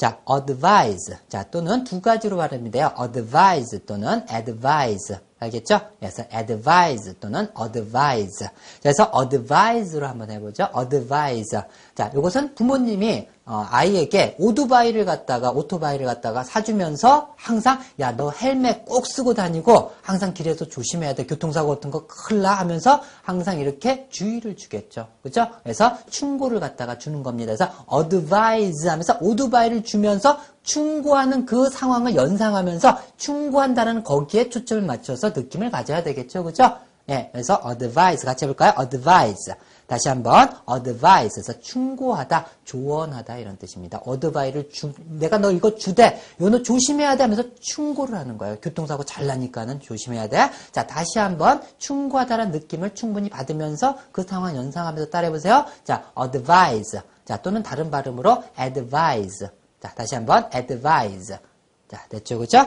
자, advise. 자, 또는 두 가지로 발음이 돼요. advise 또는 advise. 알겠죠? 그래서 advise 또는 advise. 그래서 advise로 한번 해보죠. advise. 자, 이것은 부모님이 어, 아이에게 오토바이를 갖다가 오토바이를 갖다가 사주면서 항상 야 너 헬멧 꼭 쓰고 다니고 항상 길에서 조심해야 돼 교통사고 같은 거 큰일 나 하면서 항상 이렇게 주의를 주겠죠 그죠 그래서 충고를 갖다가 주는 겁니다 그래서 advise 하면서 오토바이를 주면서 충고하는 그 상황을 연상하면서 충고한다는 거기에 초점을 맞춰서 느낌을 가져야 되겠죠 그죠 예, 그래서 advise 같이 해볼까요? advise. 다시 한번 advise에서 충고하다, 조언하다 이런 뜻입니다. advice를 주, 내가 너 이거 주대, 요너 조심해야 돼 하면서 충고를 하는 거예요. 교통사고 잘 나니까는 조심해야 돼. 자, 다시 한번 충고하다라는 느낌을 충분히 받으면서 그 상황 연상하면서 따라해보세요. 자, advise. 자, 또는 다른 발음으로 advise. 자, 다시 한번 advise. 자, 됐죠, 그죠?